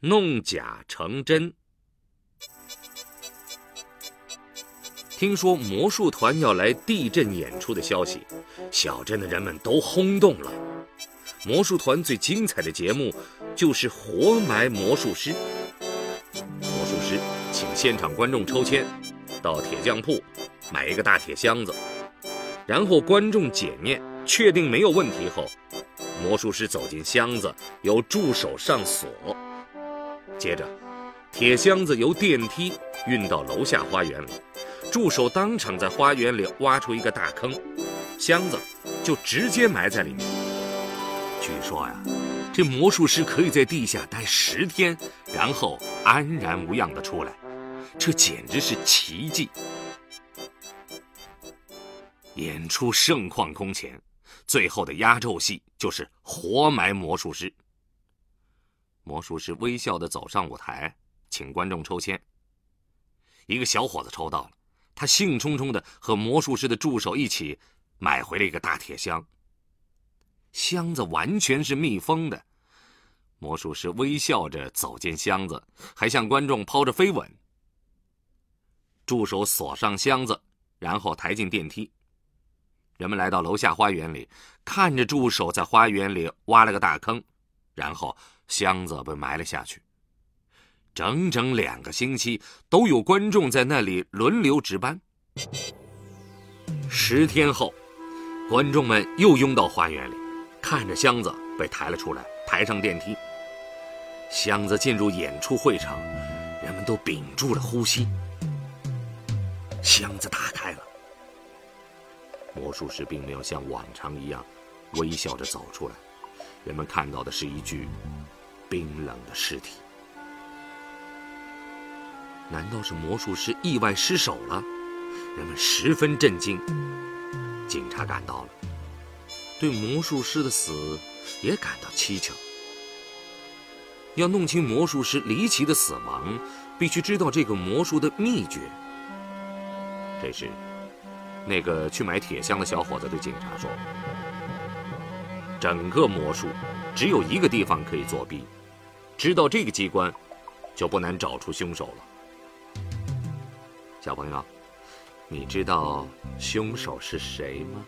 弄假成真。听说魔术团要来地震演出的消息，小镇的人们都轰动了。魔术团最精彩的节目就是活埋魔术师。魔术师请现场观众抽签，到铁匠铺买一个大铁箱子，然后观众检验，确定没有问题后，魔术师走进箱子，由助手上锁。接着，铁箱子由电梯运到楼下花园里，助手当场在花园里挖出一个大坑，箱子就直接埋在里面。据说呀，这魔术师可以在地下待十天，然后安然无恙的出来，这简直是奇迹。演出盛况空前，最后的压轴戏就是活埋魔术师。魔术师微笑的走上舞台，请观众抽签。一个小伙子抽到了，他兴冲冲的和魔术师的助手一起买回了一个大铁箱。箱子完全是密封的，魔术师微笑着走进箱子，还向观众抛着飞吻。助手锁上箱子，然后抬进电梯。人们来到楼下花园里，看着助手在花园里挖了个大坑，然后箱子被埋了下去。整整两个星期都有观众在那里轮流值班。十天后，观众们又拥到花园里。看着箱子被抬了出来，抬上电梯。箱子进入演出会场，人们都屏住了呼吸。箱子打开了，魔术师并没有像往常一样微笑着走出来，人们看到的是一具冰冷的尸体。难道是魔术师意外失手了？人们十分震惊。警察赶到了。对魔术师的死也感到蹊跷。要弄清魔术师离奇的死亡，必须知道这个魔术的秘诀。这时，那个去买铁箱的小伙子对警察说：“整个魔术只有一个地方可以作弊，知道这个机关，就不难找出凶手了。”小朋友，你知道凶手是谁吗？